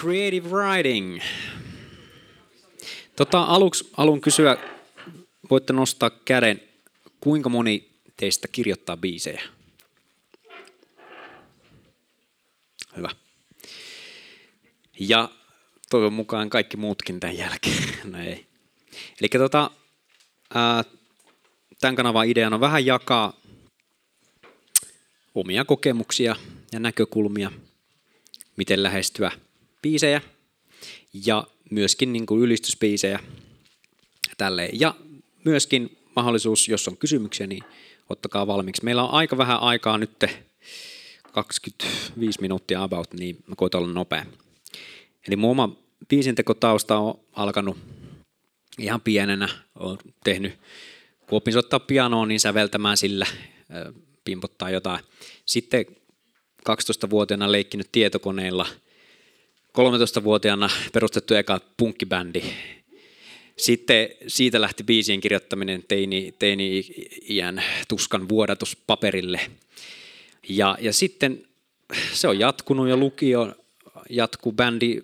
Creative writing. Tota, aluksi haluan kysyä, voitte nostaa käden, kuinka moni teistä kirjoittaa biisejä? Hyvä. Ja toivon mukaan kaikki muutkin tämän jälkeen. No ei. Eli tota, tämän kanavan ideana on vähän jakaa omia kokemuksia ja näkökulmia, miten lähestyä biisejä ja myöskin niin kuin ylistysbiisejä. Tälleen. Ja myöskin mahdollisuus, jos on kysymyksiä, niin ottakaa valmiiksi. Meillä on aika vähän aikaa nyt, 25 minuuttia about, niin mä koitan olla nopea. Eli mun oma biisintekotausta on alkanut ihan pienenä. Olen tehnyt, kun opin soittaa pianoa, niin säveltämään sillä, pimpottaa jotain. Sitten 12-vuotiaana leikkinyt tietokoneilla. 13-vuotiaana perustettu eka punkkibändi. Sitten siitä lähti biisien kirjoittaminen teini, teini-iän tuskan vuodatus paperille. Ja, ja sitten se on jatkunut ja lukio jatkuu, bändi,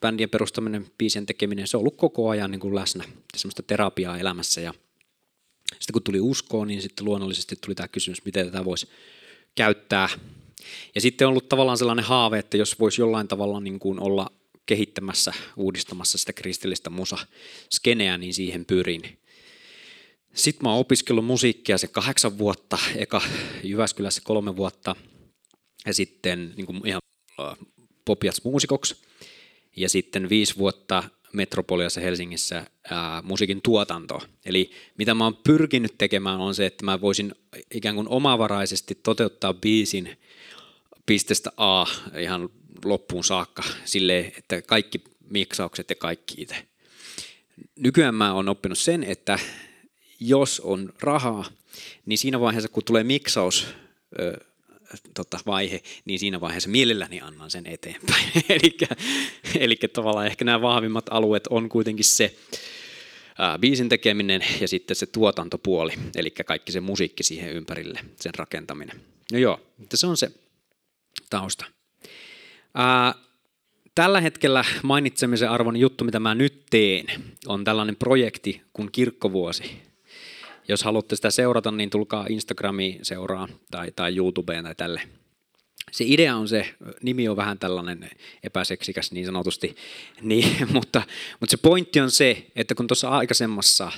bändien perustaminen, biisien tekeminen, se on ollut koko ajan niin kuin läsnä, semmoista terapiaa elämässä. Ja sitten kun tuli uskoon, niin sitten luonnollisesti tuli tämä kysymys, miten tätä voisi käyttää. Ja sitten on ollut tavallaan sellainen haave, että jos voisi jollain tavalla niin kuin olla kehittämässä, uudistamassa sitä kristillistä musa-skeneä, niin siihen pyrin. Sitten mä oon opiskellut musiikkia se kahdeksan vuotta, eka Jyväskylässä kolme vuotta ja sitten niin kuin ihan popias-muusikoksi. Ja sitten viisi vuotta Metropoliassa Helsingissä ää, musiikin tuotanto. Eli mitä mä oon pyrkinyt tekemään on se, että mä voisin ikään kuin omavaraisesti toteuttaa biisin pistestä A ihan loppuun saakka sille, että kaikki miksaukset ja kaikki itse. Nykyään mä oon oppinut sen, että jos on rahaa, niin siinä vaiheessa kun tulee miksaus, tota, vaihe, niin siinä vaiheessa mielelläni annan sen eteenpäin. eli tavallaan ehkä nämä vahvimmat alueet on kuitenkin se ää, biisin tekeminen ja sitten se tuotantopuoli, eli kaikki se musiikki siihen ympärille, sen rakentaminen. No joo, mutta se on se tausta. Ää, tällä hetkellä mainitsemisen arvon juttu, mitä mä nyt teen, on tällainen projekti kuin Kirkkovuosi jos haluatte sitä seurata, niin tulkaa Instagramiin seuraa tai, tai YouTubeen tai tälle. Se idea on se, nimi on vähän tällainen epäseksikäs niin sanotusti, niin, mutta, mutta se pointti on se, että kun tuossa aikaisemmassa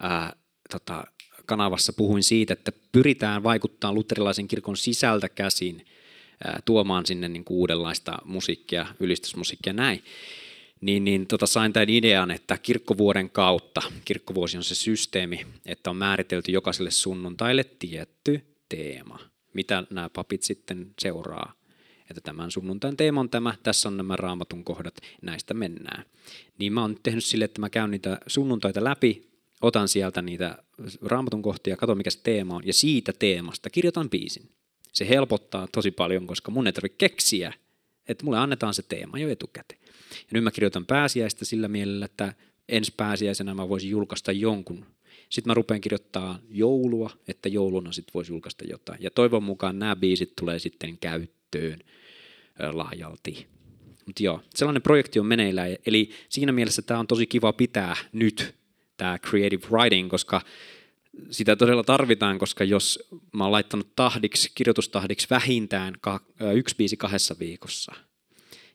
ää, tota, kanavassa puhuin siitä, että pyritään vaikuttaa luterilaisen kirkon sisältä käsin ää, tuomaan sinne niin kuin uudenlaista musiikkia, ylistysmusiikkia näin, niin, niin tota, sain tämän idean, että kirkkovuoden kautta, kirkkovuosi on se systeemi, että on määritelty jokaiselle sunnuntaille tietty teema, mitä nämä papit sitten seuraa. Että tämän sunnuntain teema on tämä, tässä on nämä raamatun kohdat, näistä mennään. Niin mä oon nyt tehnyt sille, että mä käyn niitä sunnuntaita läpi, otan sieltä niitä raamatun kohtia, katson mikä se teema on, ja siitä teemasta kirjoitan biisin. Se helpottaa tosi paljon, koska mun ei tarvitse keksiä, että mulle annetaan se teema jo etukäteen. Ja nyt mä kirjoitan pääsiäistä sillä mielellä, että ensi pääsiäisenä mä voisin julkaista jonkun. Sitten mä rupean kirjoittaa joulua, että jouluna sitten voisi julkaista jotain. Ja toivon mukaan nämä biisit tulee sitten käyttöön laajalti. Mutta joo, sellainen projekti on meneillään. Eli siinä mielessä tämä on tosi kiva pitää nyt, tämä creative writing, koska sitä todella tarvitaan, koska jos mä oon laittanut tahdiksi, kirjoitustahdiksi vähintään yksi biisi kahdessa viikossa –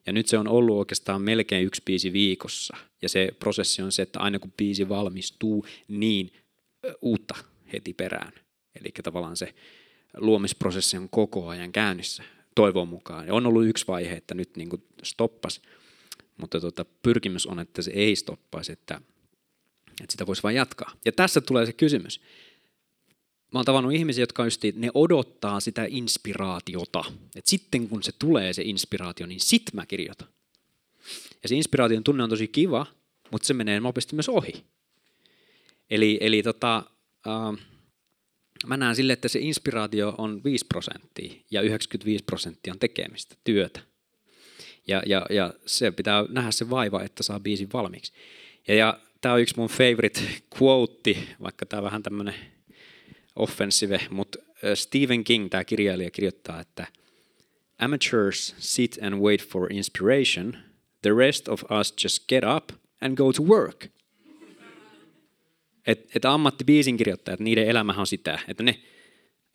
ja nyt se on ollut oikeastaan melkein yksi biisi viikossa. Ja se prosessi on se, että aina kun biisi valmistuu, niin uutta heti perään. Eli tavallaan se luomisprosessi on koko ajan käynnissä, toivon mukaan. Ja on ollut yksi vaihe, että nyt niin stoppas, mutta tuota, pyrkimys on, että se ei stoppaisi, että, että sitä voisi vain jatkaa. Ja tässä tulee se kysymys mä oon tavannut ihmisiä, jotka just, ne odottaa sitä inspiraatiota. Et sitten kun se tulee se inspiraatio, niin sit mä kirjoitan. Ja se inspiraation tunne on tosi kiva, mutta se menee nopeasti myös ohi. Eli, eli tota, äh, mä näen sille, että se inspiraatio on 5 prosenttia ja 95 prosenttia on tekemistä, työtä. Ja, ja, ja se pitää nähdä se vaiva, että saa biisin valmiiksi. Ja, ja tämä on yksi mun favorite quote, vaikka tämä on vähän tämmöinen offensive, mutta Stephen King, tämä kirjailija, kirjoittaa, että Amateurs sit and wait for inspiration, the rest of us just get up and go to work. Että et ammattibiisin kirjoittajat, niiden elämähän on sitä, että ne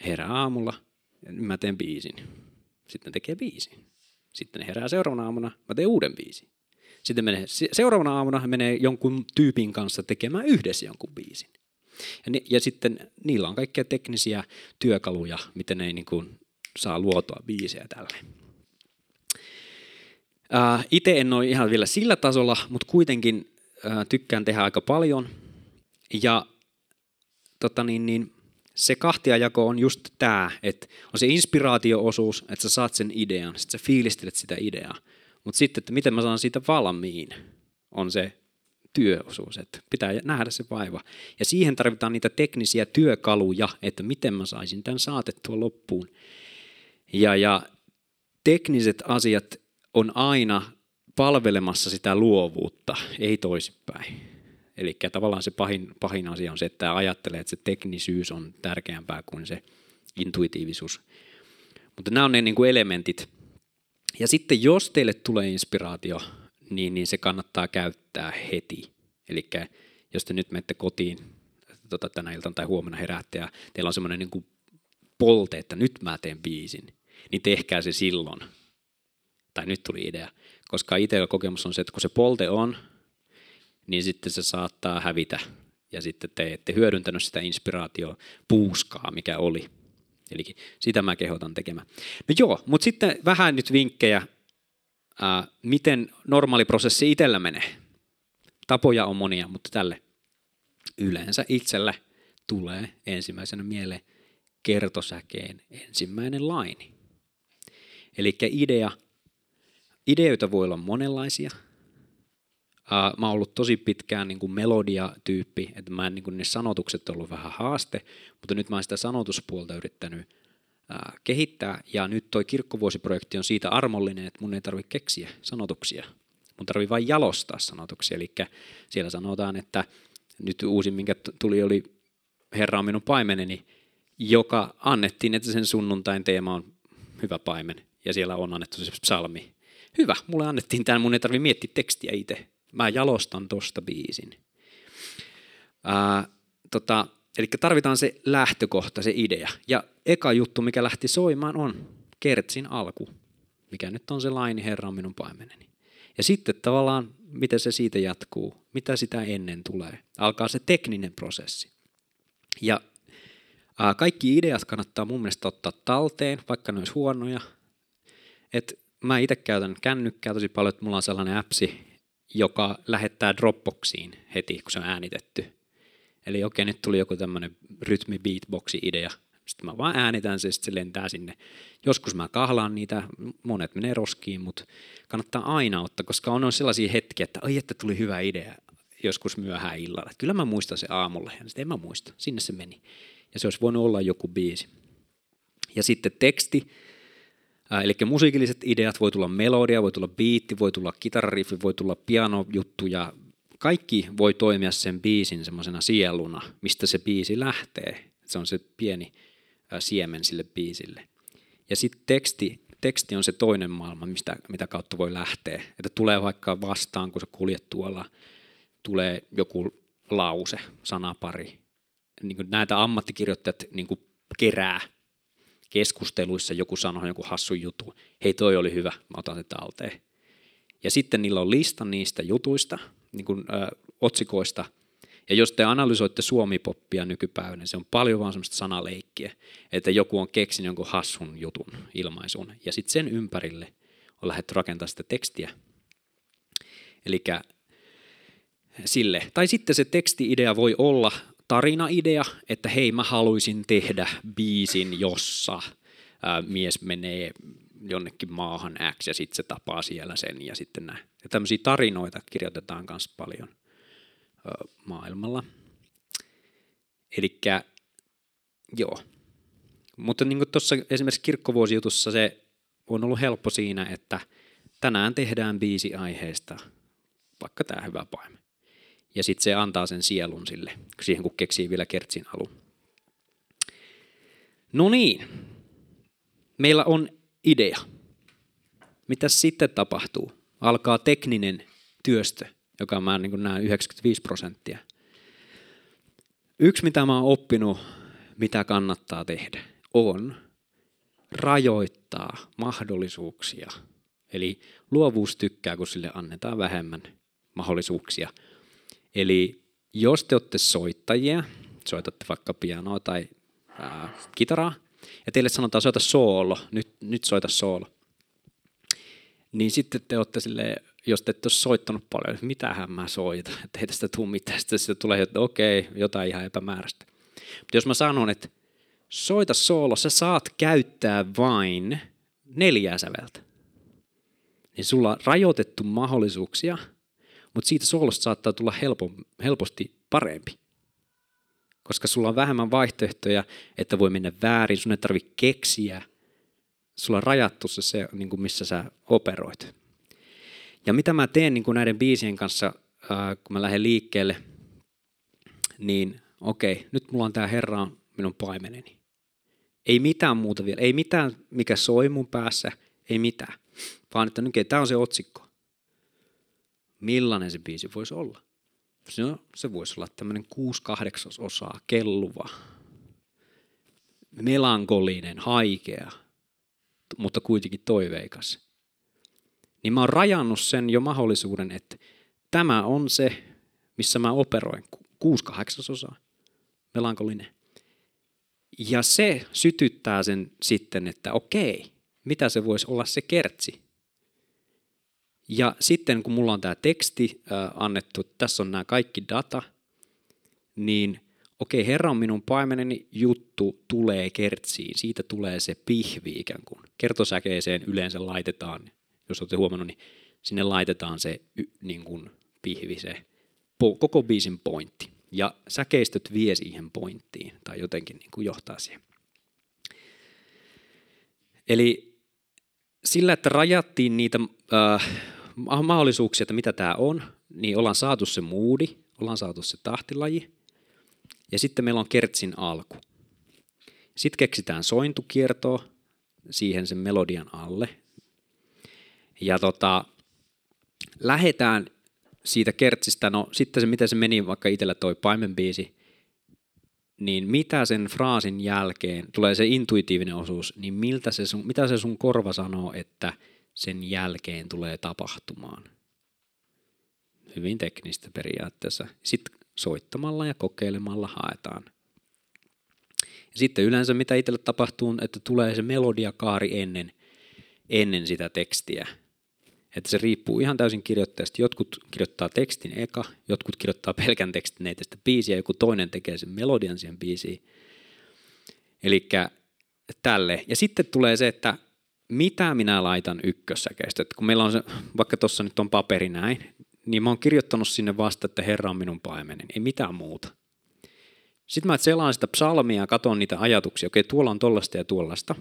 herää aamulla, mä teen biisin. Sitten ne tekee biisin. Sitten ne herää seuraavana aamuna, mä teen uuden biisin. Sitten menee, seuraavana aamuna menee jonkun tyypin kanssa tekemään yhdessä jonkun biisin. Ja, ni, ja sitten niillä on kaikkia teknisiä työkaluja, miten ne niin kuin saa luotua biisejä tälle. Äh, Itse en ole ihan vielä sillä tasolla, mutta kuitenkin äh, tykkään tehdä aika paljon. Ja tota niin, niin, se kahtiajako on just tämä, että on se inspiraatioosuus, että sä saat sen idean, sitten sä fiilistelet sitä ideaa. Mutta sitten, että miten mä saan siitä valmiin, on se työosuus, että pitää nähdä se vaiva. Ja siihen tarvitaan niitä teknisiä työkaluja, että miten mä saisin tämän saatettua loppuun. Ja, ja tekniset asiat on aina palvelemassa sitä luovuutta, ei toisinpäin. Eli tavallaan se pahin, pahin asia on se, että ajattelee, että se teknisyys on tärkeämpää kuin se intuitiivisuus. Mutta nämä on ne niin kuin elementit. Ja sitten jos teille tulee inspiraatio, niin, niin se kannattaa käyttää heti. Eli jos te nyt menette kotiin tota, tänä iltana tai huomenna heräätte ja teillä on semmoinen niin polte, että nyt mä teen biisin, niin tehkää se silloin. Tai nyt tuli idea. Koska itsellä kokemus on se, että kun se polte on, niin sitten se saattaa hävitä. Ja sitten te ette hyödyntänyt sitä inspiraatio puuskaa, mikä oli. Eli sitä mä kehotan tekemään. No joo, mutta sitten vähän nyt vinkkejä, ää, miten normaali prosessi itsellä menee. Tapoja on monia, mutta tälle yleensä itselle tulee ensimmäisenä mieleen kertosäkeen ensimmäinen laini. Eli idea, ideoita voi olla monenlaisia – Mä oon ollut tosi pitkään niin kuin melodia-tyyppi, että mä en, niin kuin ne sanotukset on ollut vähän haaste, mutta nyt mä oon sitä sanotuspuolta yrittänyt uh, kehittää, ja nyt toi kirkkovuosiprojekti on siitä armollinen, että mun ei tarvitse keksiä sanotuksia, mun tarvii vain jalostaa sanotuksia, eli siellä sanotaan, että nyt uusin, minkä tuli, oli Herra on minun paimeneni, joka annettiin, että sen sunnuntain teema on hyvä paimen, ja siellä on annettu se psalmi. Hyvä, mulle annettiin tämä, mun ei tarvitse miettiä tekstiä itse mä jalostan tosta biisin. Ää, tota, eli tarvitaan se lähtökohta, se idea. Ja eka juttu, mikä lähti soimaan, on kertsin alku, mikä nyt on se laini Herra on minun paimeneni. Ja sitten tavallaan, miten se siitä jatkuu, mitä sitä ennen tulee. Alkaa se tekninen prosessi. Ja ää, kaikki ideat kannattaa mun mielestä ottaa talteen, vaikka ne olisi huonoja. Et mä itse käytän kännykkää tosi paljon, että mulla on sellainen appsi, joka lähettää Dropboxiin heti, kun se on äänitetty. Eli okei, nyt tuli joku tämmöinen rytmi beatboxi idea. Sitten mä vaan äänitän se, sitten se lentää sinne. Joskus mä kahlaan niitä, monet menee roskiin, mutta kannattaa aina ottaa, koska on sellaisia hetkiä, että ai että tuli hyvä idea joskus myöhään illalla. Kyllä mä muistan se aamulla, ja sitten en mä muista. Sinne se meni. Ja se olisi voinut olla joku biisi. Ja sitten teksti, Eli musiikilliset ideat, voi tulla melodia, voi tulla biitti, voi tulla kitarariffi, voi tulla pianojuttuja. Kaikki voi toimia sen biisin semmoisena sieluna, mistä se biisi lähtee. Se on se pieni siemen sille biisille. Ja sitten teksti, teksti on se toinen maailma, mistä, mitä kautta voi lähteä. Että tulee vaikka vastaan, kun sä kuljet tuolla, tulee joku lause, sanapari. Niin näitä ammattikirjoittajat niin kerää keskusteluissa joku sanoi joku hassu juttu, hei toi oli hyvä, mä otan se talteen. Ja sitten niillä on lista niistä jutuista, niin kuin, ö, otsikoista, ja jos te analysoitte suomipoppia nykypäivänä, se on paljon vaan semmoista sanaleikkiä, että joku on keksinyt jonkun hassun jutun, ilmaisun, ja sitten sen ympärille on lähdetty rakentamaan sitä tekstiä. Eli sille. Tai sitten se tekstiidea voi olla tarinaidea, että hei mä haluaisin tehdä biisin, jossa ää, mies menee jonnekin maahan X ja sitten se tapaa siellä sen ja sitten näin. Ja tämmöisiä tarinoita kirjoitetaan myös paljon ää, maailmalla. Eli joo. Mutta niin kuin tuossa esimerkiksi kirkkovuosijutussa se on ollut helppo siinä, että tänään tehdään biisi aiheesta, vaikka tämä hyvä paimen ja sitten se antaa sen sielun sille, siihen kun keksii vielä kertsin alun. No niin, meillä on idea. Mitä sitten tapahtuu? alkaa tekninen työstö, joka mä niin näen 95 prosenttia. Yksi, mitä mä oon oppinut, mitä kannattaa tehdä, on rajoittaa mahdollisuuksia. Eli luovuus tykkää, kun sille annetaan vähemmän mahdollisuuksia. Eli jos te olette soittajia, soitatte vaikka pianoa tai ää, kitaraa, ja teille sanotaan soita soolo, nyt, nyt soita soolo, niin sitten te olette silleen, jos te ette ole soittanut paljon, että mitähän mä soitan, että ei tästä tule mitään, sitten, sitten tulee, että okei, jotain ihan epämääräistä. Mutta jos mä sanon, että soita soolo, sä saat käyttää vain neljää säveltä, niin sulla on rajoitettu mahdollisuuksia, mutta siitä soolosta saattaa tulla helpo, helposti parempi. Koska sulla on vähemmän vaihtoehtoja, että voi mennä väärin, sun ei tarvitse keksiä. Sulla on rajattu se, se niin kuin missä sä operoit. Ja mitä mä teen niin kuin näiden biisien kanssa, kun mä lähden liikkeelle, niin okei, nyt mulla on tämä Herra on minun paimeneni. Ei mitään muuta vielä, ei mitään mikä soi mun päässä, ei mitään. Vaan että okay, tämä on se otsikko. Millainen se biisi voisi olla? Se, se voisi olla tämmöinen 6 osaa kelluva, melankolinen, haikea, mutta kuitenkin toiveikas niin mä oon rajannut sen jo mahdollisuuden, että tämä on se, missä mä operoin, kuusi kahdeksasosaa, melankolinen. Ja se sytyttää sen sitten, että okei, mitä se voisi olla se kertsi. Ja sitten kun mulla on tämä teksti äh, annettu, tässä on nämä kaikki data, niin okei, Herra on minun paimeneni, juttu tulee kertsiin, siitä tulee se pihvi ikään kuin. Kertosäkeeseen yleensä laitetaan jos olette huomannut, niin sinne laitetaan se niin kuin pihvi, se koko biisin pointti. Ja säkeistöt vie siihen pointtiin tai jotenkin niin kuin johtaa siihen. Eli sillä, että rajattiin niitä äh, mahdollisuuksia, että mitä tämä on, niin ollaan saatu se moodi, ollaan saatu se tahtilaji, ja sitten meillä on kertsin alku. Sitten keksitään sointukiertoa siihen sen melodian alle, ja tota, lähetään siitä kertsistä, no sitten se, miten se meni vaikka itsellä toi paimenbiisi, niin mitä sen fraasin jälkeen, tulee se intuitiivinen osuus, niin miltä se sun, mitä se sun korva sanoo, että sen jälkeen tulee tapahtumaan? Hyvin teknistä periaatteessa. Sitten soittamalla ja kokeilemalla haetaan. Sitten yleensä mitä itselle tapahtuu, että tulee se melodiakaari ennen, ennen sitä tekstiä. Että se riippuu ihan täysin kirjoittajasta. Jotkut kirjoittaa tekstin eka, jotkut kirjoittaa pelkän tekstin neitistä biisiä, joku toinen tekee sen melodian siihen biisiin. Eli tälle. Ja sitten tulee se, että mitä minä laitan ykkössäkeistä. Että kun meillä on se, vaikka tuossa nyt on paperi näin, niin mä oon kirjoittanut sinne vasta, että Herra on minun paimenen. Ei mitään muuta. Sitten mä selaan sitä psalmia ja katson niitä ajatuksia. Okei, tuolla on tollasta ja tuollaista.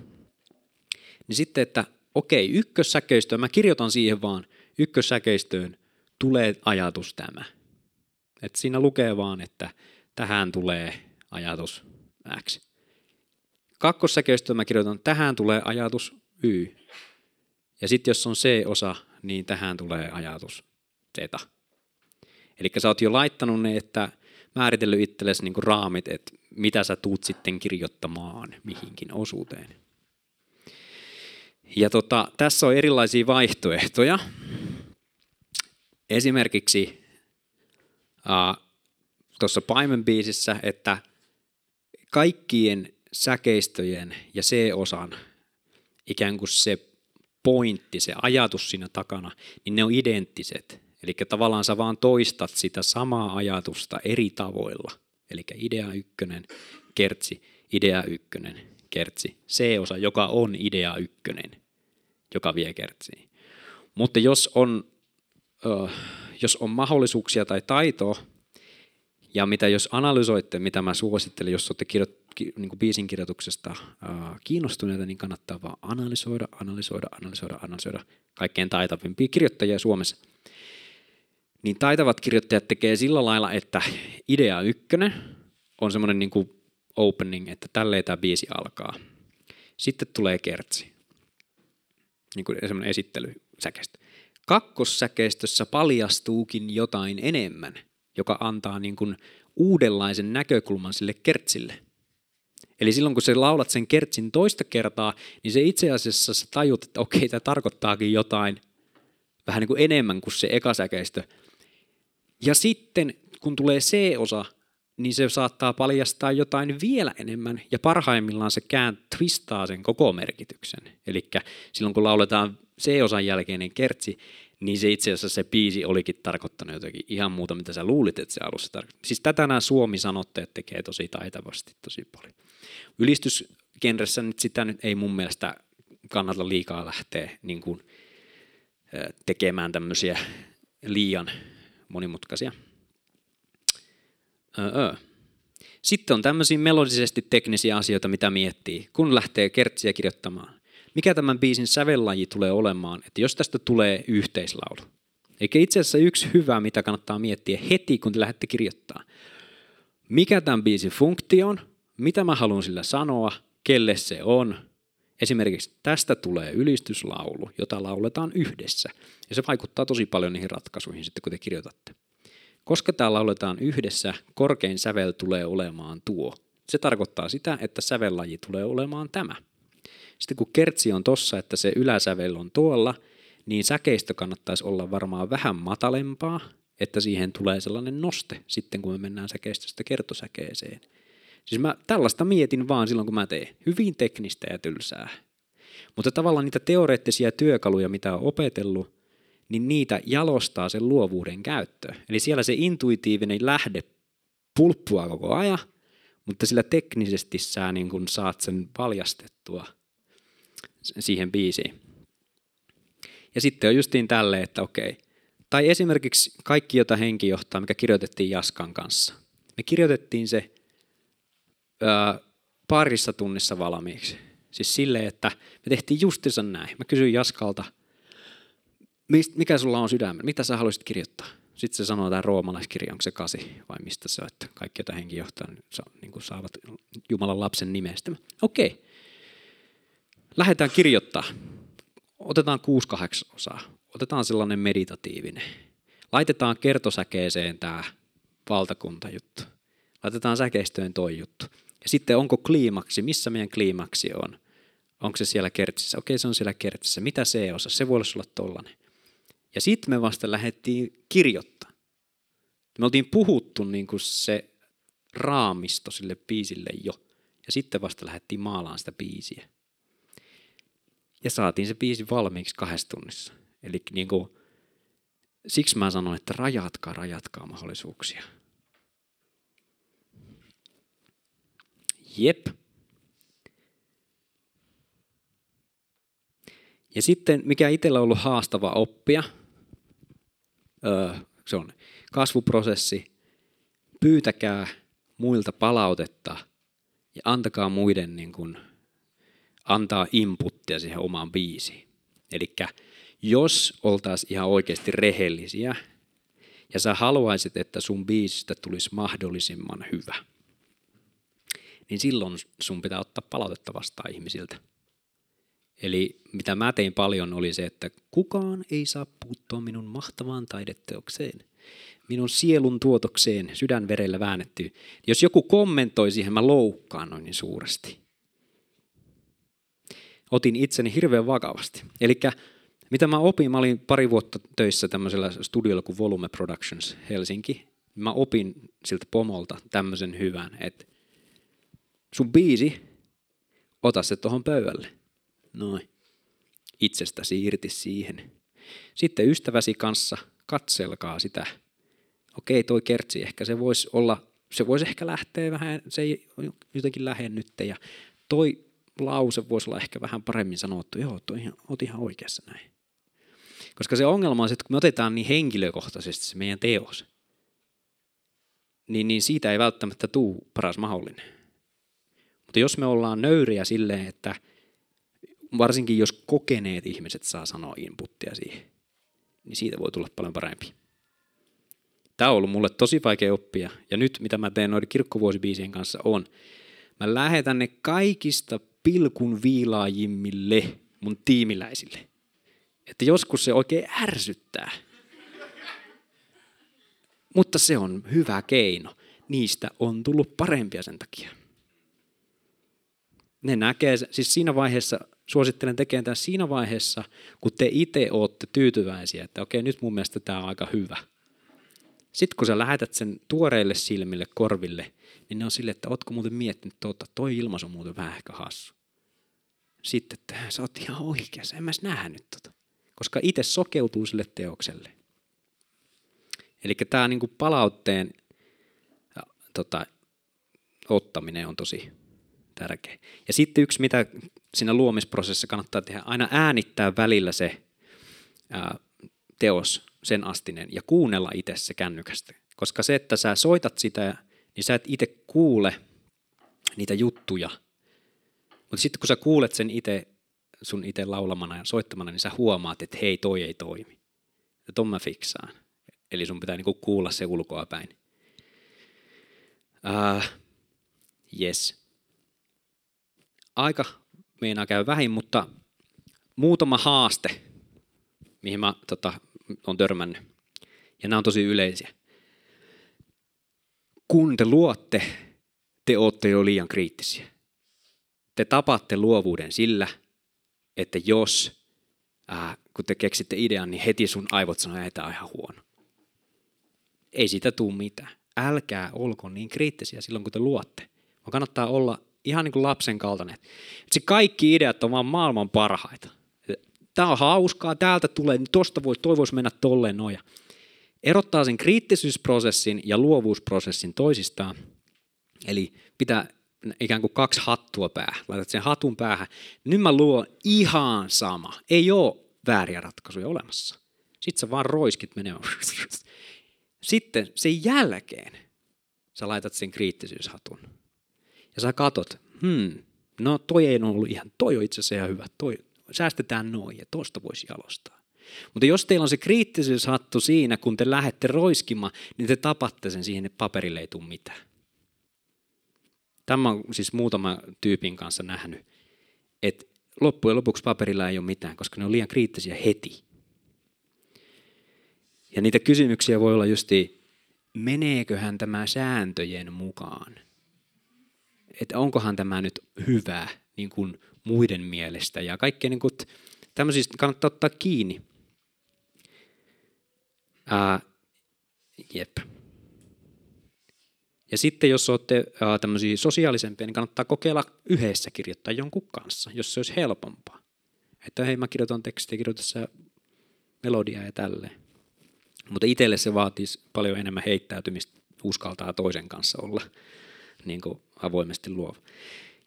Niin sitten, että okei, ykkössäkeistöön, mä kirjoitan siihen vaan, ykkössäkeistöön tulee ajatus tämä. Et siinä lukee vaan, että tähän tulee ajatus X. Kakkossäkeistöön mä kirjoitan, tähän tulee ajatus Y. Ja sitten jos on C-osa, niin tähän tulee ajatus Z. Eli sä oot jo laittanut ne, että määritellyt itsellesi niinku raamit, että mitä sä tuut sitten kirjoittamaan mihinkin osuuteen. Ja tota, tässä on erilaisia vaihtoehtoja. Esimerkiksi äh, tuossa Paimen-biisissä, että kaikkien säkeistöjen ja C-osan ikään kuin se pointti, se ajatus siinä takana, niin ne on identtiset. Eli tavallaan sä vaan toistat sitä samaa ajatusta eri tavoilla. Eli idea ykkönen, kertsi, idea ykkönen, kertsi. C-osa, joka on idea ykkönen, joka vie kertsiin. Mutta jos on, ö, jos on mahdollisuuksia tai taitoa, ja mitä jos analysoitte, mitä mä suosittelen, jos olette kirjo- niin kuin biisin kirjoituksesta kiinnostuneita, niin kannattaa vaan analysoida, analysoida, analysoida, analysoida kaikkein taitavimpia kirjoittajia Suomessa. Niin taitavat kirjoittajat tekee sillä lailla, että idea ykkönen on semmoinen niin opening, että tälleen tämä biisi alkaa. Sitten tulee kertsi, niin kuin semmoinen esittely säkestä. kakkossäkeistössä paljastuukin jotain enemmän, joka antaa niin kuin uudenlaisen näkökulman sille kertsille. Eli silloin kun sä laulat sen kertsin toista kertaa, niin se itse asiassa sä tajut, että okei, tämä tarkoittaakin jotain vähän niin kuin enemmän kuin se ekasäkeistö. Ja sitten kun tulee C-osa, niin se saattaa paljastaa jotain vielä enemmän, ja parhaimmillaan se kään twistaa sen koko merkityksen. Eli silloin kun lauletaan C-osan jälkeinen kertsi, niin se itse asiassa se biisi olikin tarkoittanut jotakin ihan muuta, mitä sä luulit, että se alussa tarkoittaa. Siis tätä nämä Suomi-sanotteet tekee tosi taitavasti tosi paljon. Ylistysgenressä nyt sitä nyt ei mun mielestä kannata liikaa lähteä niin kuin, tekemään tämmöisiä liian monimutkaisia. Öö. Sitten on tämmöisiä melodisesti teknisiä asioita, mitä miettii, kun lähtee kertsiä kirjoittamaan. Mikä tämän biisin sävellaji tulee olemaan, että jos tästä tulee yhteislaulu. Eikä itse asiassa yksi hyvä, mitä kannattaa miettiä heti, kun te lähdette kirjoittaa. Mikä tämän biisin funktio on, mitä mä haluan sillä sanoa, kelle se on. Esimerkiksi tästä tulee ylistyslaulu, jota lauletaan yhdessä. Ja se vaikuttaa tosi paljon niihin ratkaisuihin sitten, kun te kirjoitatte. Koska täällä lauletaan yhdessä, korkein sävel tulee olemaan tuo. Se tarkoittaa sitä, että sävellaji tulee olemaan tämä. Sitten kun kertsi on tossa, että se yläsävel on tuolla, niin säkeistö kannattaisi olla varmaan vähän matalempaa, että siihen tulee sellainen noste sitten, kun me mennään säkeistöstä kertosäkeeseen. Siis mä tällaista mietin vaan silloin, kun mä teen. Hyvin teknistä ja tylsää. Mutta tavallaan niitä teoreettisia työkaluja, mitä on opetellut, niin niitä jalostaa sen luovuuden käyttö. Eli siellä se intuitiivinen lähde pulppua koko ajan, mutta sillä teknisesti sä niin kun saat sen paljastettua siihen biisiin. Ja sitten on justiin tälleen, että okei. Tai esimerkiksi Kaikki, jota henki johtaa, mikä kirjoitettiin Jaskan kanssa. Me kirjoitettiin se ää, parissa tunnissa valmiiksi. Siis silleen, että me tehtiin justiinsa näin. Mä kysyin Jaskalta – mikä sulla on sydämen, mitä sä haluaisit kirjoittaa? Sitten se sanoo tämä roomalaiskirja, onko se kasi vai mistä se on, että kaikki, joita henki johtaa, niin, niin kuin saavat Jumalan lapsen nimestä. Okei, okay. lähdetään kirjoittaa. Otetaan kuusi kahdeksan osaa. Otetaan sellainen meditatiivinen. Laitetaan kertosäkeeseen tämä valtakuntajuttu. Laitetaan säkeistöön toi juttu. Sitten onko kliimaksi, missä meidän kliimaksi on? Onko se siellä kertsissä? Okei, se on siellä kertsissä. Mitä se osa? Se voi olla tollanen. Ja sitten me vasta lähdettiin kirjoittaa. Me oltiin puhuttu niin kuin se raamisto sille biisille jo. Ja sitten vasta lähdettiin maalaan sitä biisiä. Ja saatiin se biisi valmiiksi kahdessa tunnissa. Eli niin kuin, siksi mä sanon, että rajatkaa, rajatkaa mahdollisuuksia. Jep. Ja sitten, mikä itsellä on ollut haastava oppia, se on kasvuprosessi, pyytäkää muilta palautetta ja antakaa muiden niin kuin, antaa inputtia siihen omaan biisiin. Eli jos oltaisiin ihan oikeasti rehellisiä ja sä haluaisit, että sun biisistä tulisi mahdollisimman hyvä, niin silloin sun pitää ottaa palautetta vastaan ihmisiltä. Eli mitä mä tein paljon oli se, että kukaan ei saa puuttua minun mahtavaan taideteokseen, minun sielun tuotokseen, sydänverellä väännetty. Jos joku kommentoi siihen, mä loukkaan noin niin suuresti. Otin itseni hirveän vakavasti. Eli mitä mä opin, mä olin pari vuotta töissä tämmöisellä studiolla kuin Volume Productions Helsinki. Mä opin siltä pomolta tämmöisen hyvän, että sun biisi, ota se tuohon pöydälle Noin. Itsestäsi irti siihen. Sitten ystäväsi kanssa katselkaa sitä. Okei, toi kertsi ehkä se voisi olla, se voisi ehkä lähteä vähän, se ei jotenkin lähennyt ja toi lause voisi olla ehkä vähän paremmin sanottu. Joo, toi ihan, oot ihan oikeassa näin. Koska se ongelma on se, että kun me otetaan niin henkilökohtaisesti se meidän teos, niin, niin siitä ei välttämättä tuu paras mahdollinen. Mutta jos me ollaan nöyriä silleen, että varsinkin jos kokeneet ihmiset saa sanoa inputtia siihen, niin siitä voi tulla paljon parempi. Tämä on ollut mulle tosi vaikea oppia, ja nyt mitä mä teen noiden kirkkovuosibiisien kanssa on, mä lähetän ne kaikista pilkun viilaajimmille mun tiimiläisille. Että joskus se oikein ärsyttää. Mutta se on hyvä keino. Niistä on tullut parempia sen takia. Ne näkee, siis siinä vaiheessa, suosittelen tekemään tämän siinä vaiheessa, kun te itse olette tyytyväisiä, että okei, nyt mun mielestä tämä on aika hyvä. Sitten kun sä lähetät sen tuoreille silmille, korville, niin ne on sille, että ootko muuten miettinyt, että toi ilmaisu on muuten vähän ehkä hassu. Sitten, että sä oot ihan oikeassa, en mä nähnyt tota. Koska itse sokeutuu sille teokselle. Eli tämä niinku palautteen tota, ottaminen on tosi tärkeä. Ja sitten yksi, mitä siinä luomisprosessissa kannattaa tehdä, aina äänittää välillä se ää, teos sen astinen ja kuunnella itse se kännykästä. Koska se, että sä soitat sitä, niin sä et itse kuule niitä juttuja. Mutta sitten kun sä kuulet sen itse sun itse laulamana ja soittamana, niin sä huomaat, että hei, toi ei toimi. Ja ton mä fiksaan. Eli sun pitää niinku kuulla se ulkoa päin. Uh, yes. Aika meinaa käy vähin, mutta muutama haaste, mihin mä tota, on törmännyt. Ja nämä on tosi yleisiä. Kun te luotte, te olette jo liian kriittisiä. Te tapatte luovuuden sillä, että jos, ää, kun te keksitte idean, niin heti sun aivot sanoo, että tämä on ihan huono. Ei siitä tule mitään. Älkää olko niin kriittisiä silloin, kun te luotte. Vaan kannattaa olla ihan niin kuin lapsen kaltainen. Se kaikki ideat on vaan maailman parhaita. Tämä on hauskaa, täältä tulee, niin tosta voi, toi voisi mennä tolleen noja. Erottaa sen kriittisyysprosessin ja luovuusprosessin toisistaan. Eli pitää ikään kuin kaksi hattua päähän. Laitat sen hatun päähän. Nyt mä luon ihan sama. Ei ole vääriä ratkaisuja olemassa. Sitten sä vaan roiskit menee. Sitten sen jälkeen sä laitat sen kriittisyyshatun. Ja sä katot, hmm, no toi ei ollut ihan, toi on itse asiassa ihan hyvä, toi, säästetään noin ja tosta voisi jalostaa. Mutta jos teillä on se kriittisyyshattu siinä, kun te lähdette roiskimaan, niin te tapatte sen siihen, että paperille ei tule mitään. Tämä on siis muutama tyypin kanssa nähnyt, että loppujen lopuksi paperilla ei ole mitään, koska ne on liian kriittisiä heti. Ja niitä kysymyksiä voi olla justi, meneeköhän tämä sääntöjen mukaan? Että onkohan tämä nyt hyvä niin kuin muiden mielestä ja kaikkea niin kuin, tämmöisistä kannattaa ottaa kiinni. Ää, jep. Ja sitten jos olette ää, tämmöisiä sosiaalisempia, niin kannattaa kokeilla yhdessä kirjoittaa jonkun kanssa, jos se olisi helpompaa. Että hei, mä kirjoitan tekstiä, kirjoita sä melodiaa ja tälleen. Mutta itselle se vaatisi paljon enemmän heittäytymistä, uskaltaa toisen kanssa olla niin kuin avoimesti luova.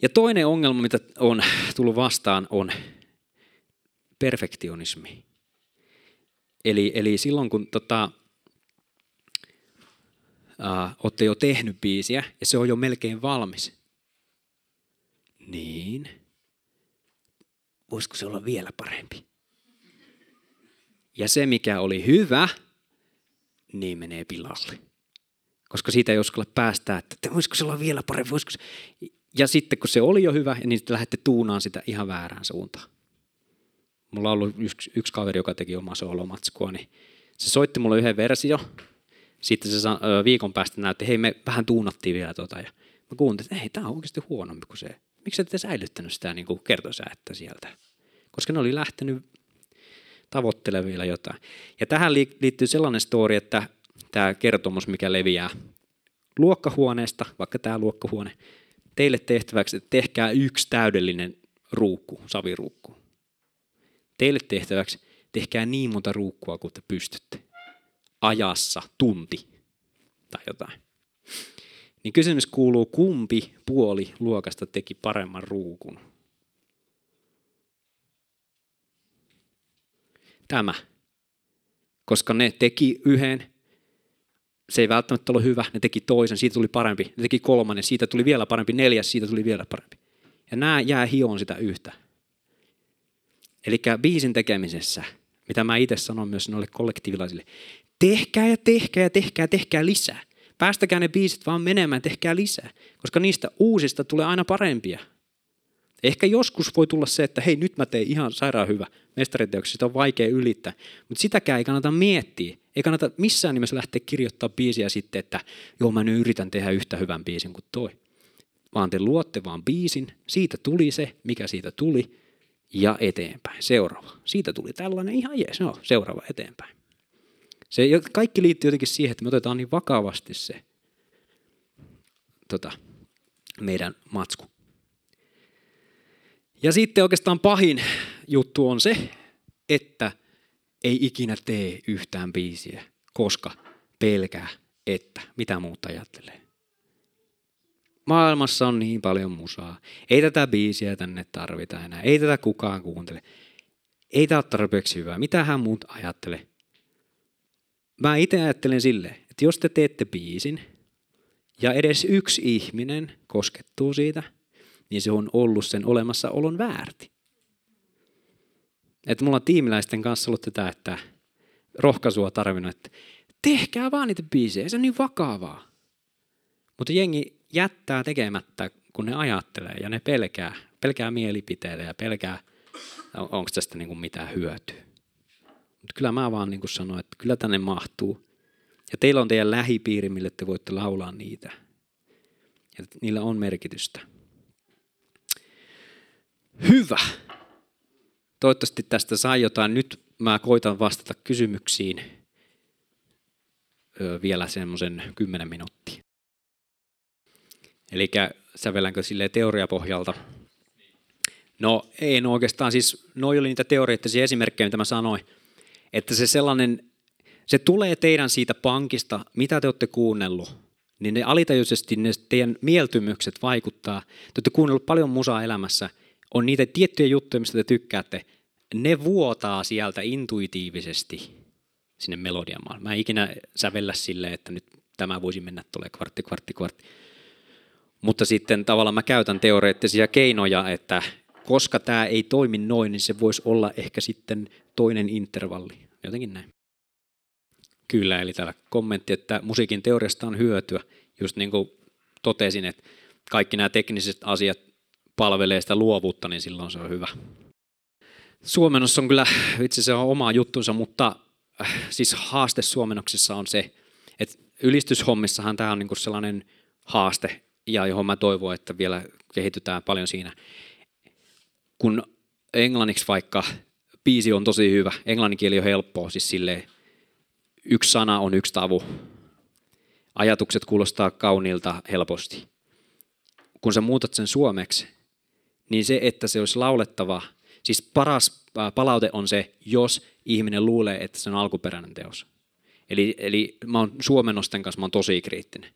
Ja toinen ongelma, mitä on tullut vastaan, on perfektionismi. Eli, eli silloin, kun tota, äh, olette jo tehnyt biisiä ja se on jo melkein valmis, niin voisiko se olla vielä parempi? Ja se, mikä oli hyvä, niin menee pilalle. Koska siitä ei uskalla päästä, että voisiko se olla vielä parempi, voisiko se... Ja sitten kun se oli jo hyvä, niin sitten lähdette tuunaan sitä ihan väärään suuntaan. Mulla on ollut yksi, yksi kaveri, joka teki omaa soolomatskua, niin se soitti mulle yhden versio. Sitten se viikon päästä näytti, hei me vähän tuunattiin vielä tota. Ja mä kuuntelin, että ei, tämä on oikeasti huonompi kuin se. Miksi ette säilyttänyt sitä niin kuin kertosäättä sieltä? Koska ne oli lähtenyt tavoittelemaan vielä jotain. Ja tähän liittyy sellainen story, että tämä kertomus, mikä leviää luokkahuoneesta, vaikka tämä luokkahuone, teille tehtäväksi, että tehkää yksi täydellinen ruukku, saviruukku. Teille tehtäväksi, tehkää niin monta ruukkua kuin te pystytte. Ajassa tunti tai jotain. Niin kysymys kuuluu, kumpi puoli luokasta teki paremman ruukun? Tämä. Koska ne teki yhden, se ei välttämättä ollut hyvä, ne teki toisen, siitä tuli parempi, ne teki kolmannen, siitä tuli vielä parempi, neljäs, siitä tuli vielä parempi. Ja nämä jää hioon sitä yhtä. Eli biisin tekemisessä, mitä mä itse sanon myös noille kollektiivilaisille, tehkää ja tehkää ja tehkää tehkää lisää. Päästäkää ne biisit vaan menemään, tehkää lisää, koska niistä uusista tulee aina parempia. Ehkä joskus voi tulla se, että hei nyt mä teen ihan sairaan hyvä mestariteoksi, sitä on vaikea ylittää, mutta sitäkään ei kannata miettiä. Ei kannata missään nimessä lähteä kirjoittaa biisiä sitten, että joo mä nyt yritän tehdä yhtä hyvän biisin kuin toi. Vaan te luotte vaan biisin, siitä tuli se, mikä siitä tuli, ja eteenpäin. Seuraava. Siitä tuli tällainen ihan jees, no, seuraava eteenpäin. Se kaikki liittyy jotenkin siihen, että me otetaan niin vakavasti se tota, meidän matsku. Ja sitten oikeastaan pahin juttu on se, että ei ikinä tee yhtään biisiä, koska pelkää, että mitä muuta ajattelee. Maailmassa on niin paljon musaa. Ei tätä biisiä tänne tarvita enää. Ei tätä kukaan kuuntele. Ei tämä ole tarpeeksi hyvää. Mitä hän muut ajattelee? Mä itse ajattelen silleen, että jos te teette biisin ja edes yksi ihminen koskettuu siitä, niin se on ollut sen olemassaolon väärti. Että mulla on tiimiläisten kanssa ollut tätä, että rohkaisua tarvinnut, että tehkää vaan niitä biisejä, se on niin vakavaa. Mutta jengi jättää tekemättä, kun ne ajattelee ja ne pelkää, pelkää mielipiteitä ja pelkää, onko tästä niin kuin mitään hyötyä. Mutta kyllä mä vaan niin kuin sanoin, että kyllä tänne mahtuu. Ja teillä on teidän lähipiiri, mille te voitte laulaa niitä. Ja niillä on merkitystä. Hyvä. Toivottavasti tästä sai jotain. Nyt mä koitan vastata kysymyksiin vielä semmoisen kymmenen minuuttia. Eli sävellänkö sille teoriapohjalta? No en oikeastaan, siis noi oli niitä teoreettisia esimerkkejä, mitä mä sanoin, että se sellainen, se tulee teidän siitä pankista, mitä te olette kuunnellut, niin ne alitajuisesti ne teidän mieltymykset vaikuttaa. Te olette kuunnellut paljon musaa elämässä, on niitä tiettyjä juttuja, mistä te tykkäätte, ne vuotaa sieltä intuitiivisesti sinne melodiamaalle. Mä en ikinä sävellä silleen, että nyt tämä voisi mennä tulee kvartti, kvartti, kvartti. Mutta sitten tavallaan mä käytän teoreettisia keinoja, että koska tämä ei toimi noin, niin se voisi olla ehkä sitten toinen intervalli. Jotenkin näin. Kyllä, eli täällä kommentti, että musiikin teoriasta on hyötyä. Just niin kuin totesin, että kaikki nämä tekniset asiat palvelee sitä luovuutta, niin silloin se on hyvä. Suomennossa on kyllä, itse se on oma juttunsa, mutta äh, siis haaste suomennoksissa on se, että ylistyshommissahan tämä on niin kuin sellainen haaste, ja johon mä toivon, että vielä kehitytään paljon siinä. Kun englanniksi vaikka biisi on tosi hyvä, englannin kieli on helppoa, siis silleen, yksi sana on yksi tavu. Ajatukset kuulostaa kauniilta helposti. Kun sä muutat sen suomeksi, niin se, että se olisi laulettava, siis paras palaute on se, jos ihminen luulee, että se on alkuperäinen teos. Eli, eli mä oon suomennosten kanssa mä oon tosi kriittinen.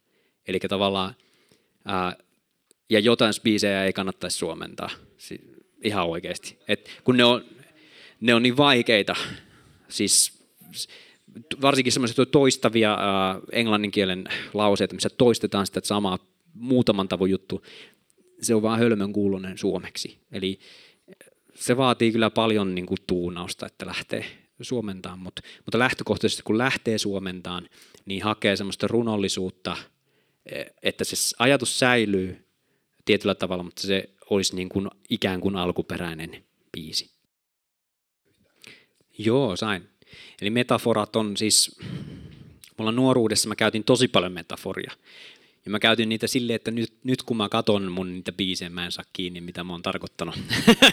Eli tavallaan Ää, ja jotain biisejä ei kannattaisi suomentaa, ihan oikeasti. Et kun ne on, ne on niin vaikeita, siis varsinkin semmoiset toistavia ää, englanninkielen lauseita, missä toistetaan sitä samaa muutaman tavun juttu, se on vaan hölmön kuulonen suomeksi. Eli se vaatii kyllä paljon niin kuin, tuunausta, että lähtee suomentaan, mutta, mutta lähtökohtaisesti kun lähtee suomentaan, niin hakee semmoista runollisuutta – että se ajatus säilyy tietyllä tavalla, mutta se olisi niin kuin ikään kuin alkuperäinen biisi. Joo, sain. Eli metaforat on siis, mulla nuoruudessa mä käytin tosi paljon metaforia. Ja mä käytin niitä silleen, että nyt, nyt kun mä katon mun niitä biisejä, mä en saa kiinni, mitä mä oon tarkoittanut.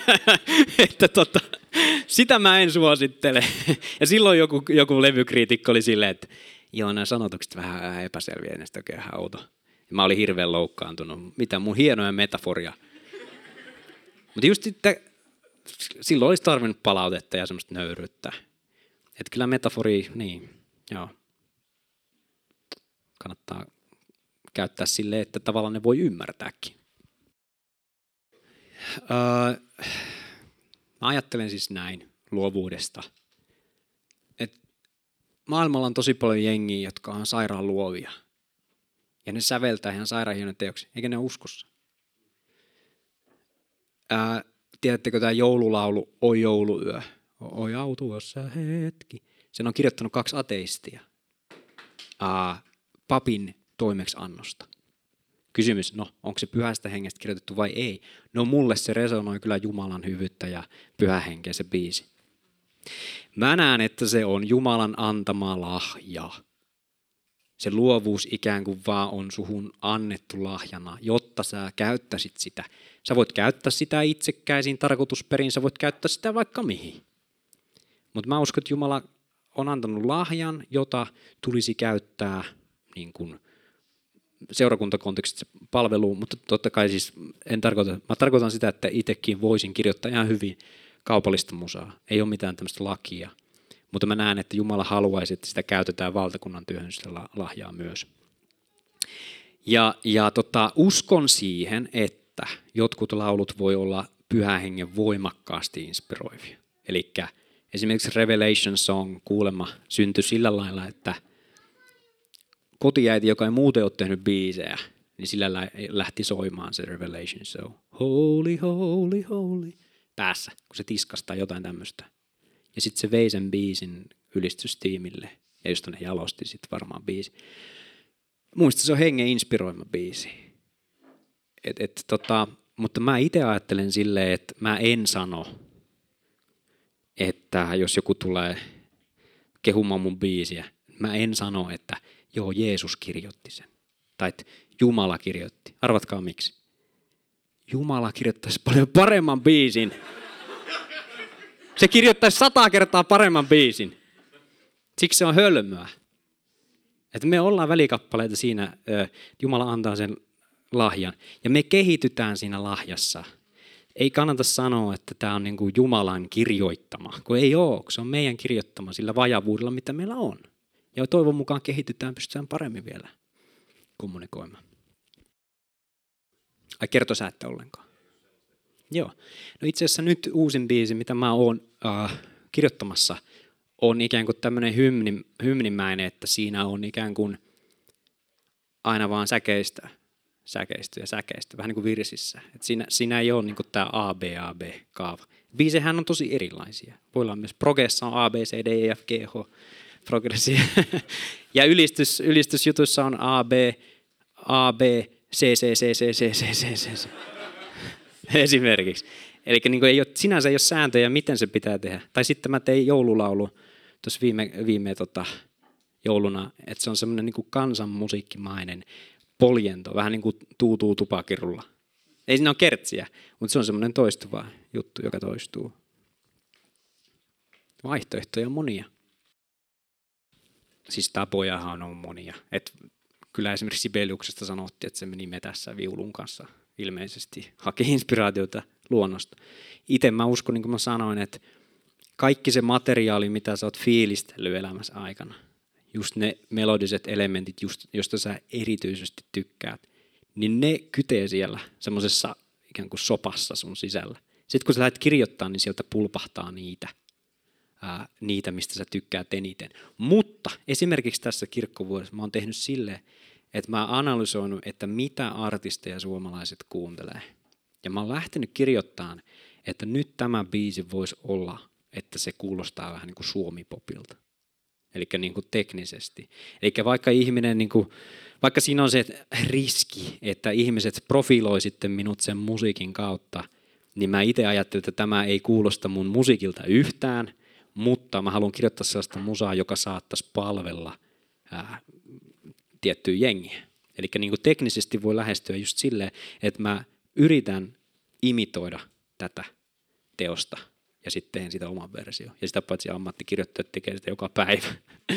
että tota, sitä mä en suosittele. ja silloin joku, joku levykriitikko oli silleen, että joo, nämä sanotukset vähän epäselviä, ja sitten ihan outo. Mä olin hirveän loukkaantunut. Mitä mun hienoja metaforia. Mutta just sitten, silloin olisi tarvinnut palautetta ja semmoista nöyryyttä. Että kyllä metafori, niin, joo. Kannattaa käyttää sille, että tavallaan ne voi ymmärtääkin. Öö, mä ajattelen siis näin luovuudesta – maailmalla on tosi paljon jengiä, jotka on sairaan luovia. Ja ne säveltää ihan sairaan hienon teoksi, eikä ne uskossa. Ää, tiedättekö tämä joululaulu Oi jouluyö? Oi autuossa hetki. Sen on kirjoittanut kaksi ateistia. Ää, papin toimeksiannosta. Kysymys, no onko se pyhästä hengestä kirjoitettu vai ei? No mulle se resonoi kyllä Jumalan hyvyyttä ja pyhä se biisi. Mä näen, että se on Jumalan antama lahja. Se luovuus ikään kuin vaan on suhun annettu lahjana, jotta sä käyttäisit sitä. Sä voit käyttää sitä itsekkäisiin tarkoitusperiin, sä voit käyttää sitä vaikka mihin. Mutta mä uskon, että Jumala on antanut lahjan, jota tulisi käyttää niin kuin seurakuntakontekstissa palveluun, mutta totta kai siis en tarkoita, mä tarkoitan sitä, että itsekin voisin kirjoittaa ihan hyvin kaupallista musaa. Ei ole mitään tämmöistä lakia. Mutta mä näen, että Jumala haluaisi, että sitä käytetään valtakunnan työhön lahjaa myös. Ja, ja tota, uskon siihen, että jotkut laulut voi olla pyhän hengen voimakkaasti inspiroivia. Eli esimerkiksi Revelation Song kuulemma syntyi sillä lailla, että kotiäiti, joka ei muuten ole tehnyt biisejä, niin sillä lähti soimaan se Revelation Song. Holy, holy, holy päässä, kun se tiskastaa jotain tämmöistä. Ja sitten se vei sen biisin ylistystiimille, ja josta ne jalosti sitten varmaan biisi. Muista se on hengen inspiroima biisi. Et, et, tota, mutta mä itse ajattelen silleen, että mä en sano, että jos joku tulee kehumaan mun biisiä, mä en sano, että joo, Jeesus kirjoitti sen. Tai että Jumala kirjoitti. Arvatkaa miksi. Jumala kirjoittaisi paljon paremman biisin. Se kirjoittaisi sata kertaa paremman biisin. Siksi se on hölmöä. Että me ollaan välikappaleita siinä, Jumala antaa sen lahjan. Ja me kehitytään siinä lahjassa. Ei kannata sanoa, että tämä on niin kuin Jumalan kirjoittama, kun ei ole. Se on meidän kirjoittama sillä vajavuudella, mitä meillä on. Ja toivon mukaan kehitytään, pystytään paremmin vielä kommunikoimaan. Ai kertosä ette ollenkaan? Joo. No itse asiassa nyt uusin biisi, mitä mä oon äh, kirjoittamassa, on ikään kuin tämmöinen hymni, hymnimäinen, että siinä on ikään kuin aina vaan säkeistä, säkeistä ja säkeistä, vähän niin kuin virsissä. Et siinä, siinä ei ole niin tämä A, B, A, B kaava. Biisehän on tosi erilaisia. Voi olla myös progessa on A, B, C, D, E, F, G, H, progressia. ja ylistys, ylistysjutuissa on A, B, A, B, C, C, C, C, C, C, C, C, C. Esimerkiksi. Eli niin ei ole, sinänsä ei ole sääntöjä, miten se pitää tehdä. Tai sitten mä tein joululaulu tuossa viime, viime tota, jouluna, että se on semmoinen niin kansanmusiikkimainen poljento, vähän niin kuin tuutuu tupakirulla. Ei siinä ole kertsiä, mutta se on semmoinen toistuva juttu, joka toistuu. Vaihtoehtoja on monia. Siis tapojahan on monia. Et kyllä esimerkiksi Sibeliuksesta sanottiin, että se meni metässä viulun kanssa ilmeisesti haki inspiraatiota luonnosta. Itse mä uskon, niin kuin mä sanoin, että kaikki se materiaali, mitä sä oot fiilistellyt elämässä aikana, just ne melodiset elementit, just, josta sä erityisesti tykkäät, niin ne kytee siellä semmoisessa ikään kuin sopassa sun sisällä. Sitten kun sä lähdet kirjoittaa, niin sieltä pulpahtaa niitä, ää, niitä mistä sä tykkäät eniten. Mutta esimerkiksi tässä kirkkovuodessa mä oon tehnyt silleen, että mä oon analysoinut, että mitä artisteja suomalaiset kuuntelee. Ja mä oon lähtenyt kirjoittamaan, että nyt tämä biisi voisi olla, että se kuulostaa vähän niin kuin suomipopilta. Eli niin kuin teknisesti. Eli vaikka ihminen, niin kuin, vaikka siinä on se riski, että ihmiset profiloi sitten minut sen musiikin kautta, niin mä itse ajattelin, että tämä ei kuulosta mun musiikilta yhtään, mutta mä haluan kirjoittaa sellaista musaa, joka saattaisi palvella ää, tiettyä jengiä. Eli niin teknisesti voi lähestyä just silleen, että mä yritän imitoida tätä teosta ja sitten teen sitä oman versio. Ja sitä paitsi ammattikirjoittajat tekee sitä joka päivä.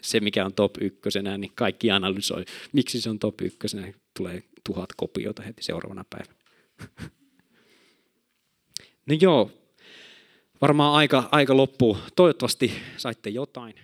Se, mikä on top ykkösenä, niin kaikki analysoi, miksi se on top ykkösenä. Tulee tuhat kopiota heti seuraavana päivänä. No joo, varmaan aika, aika loppuu. Toivottavasti saitte jotain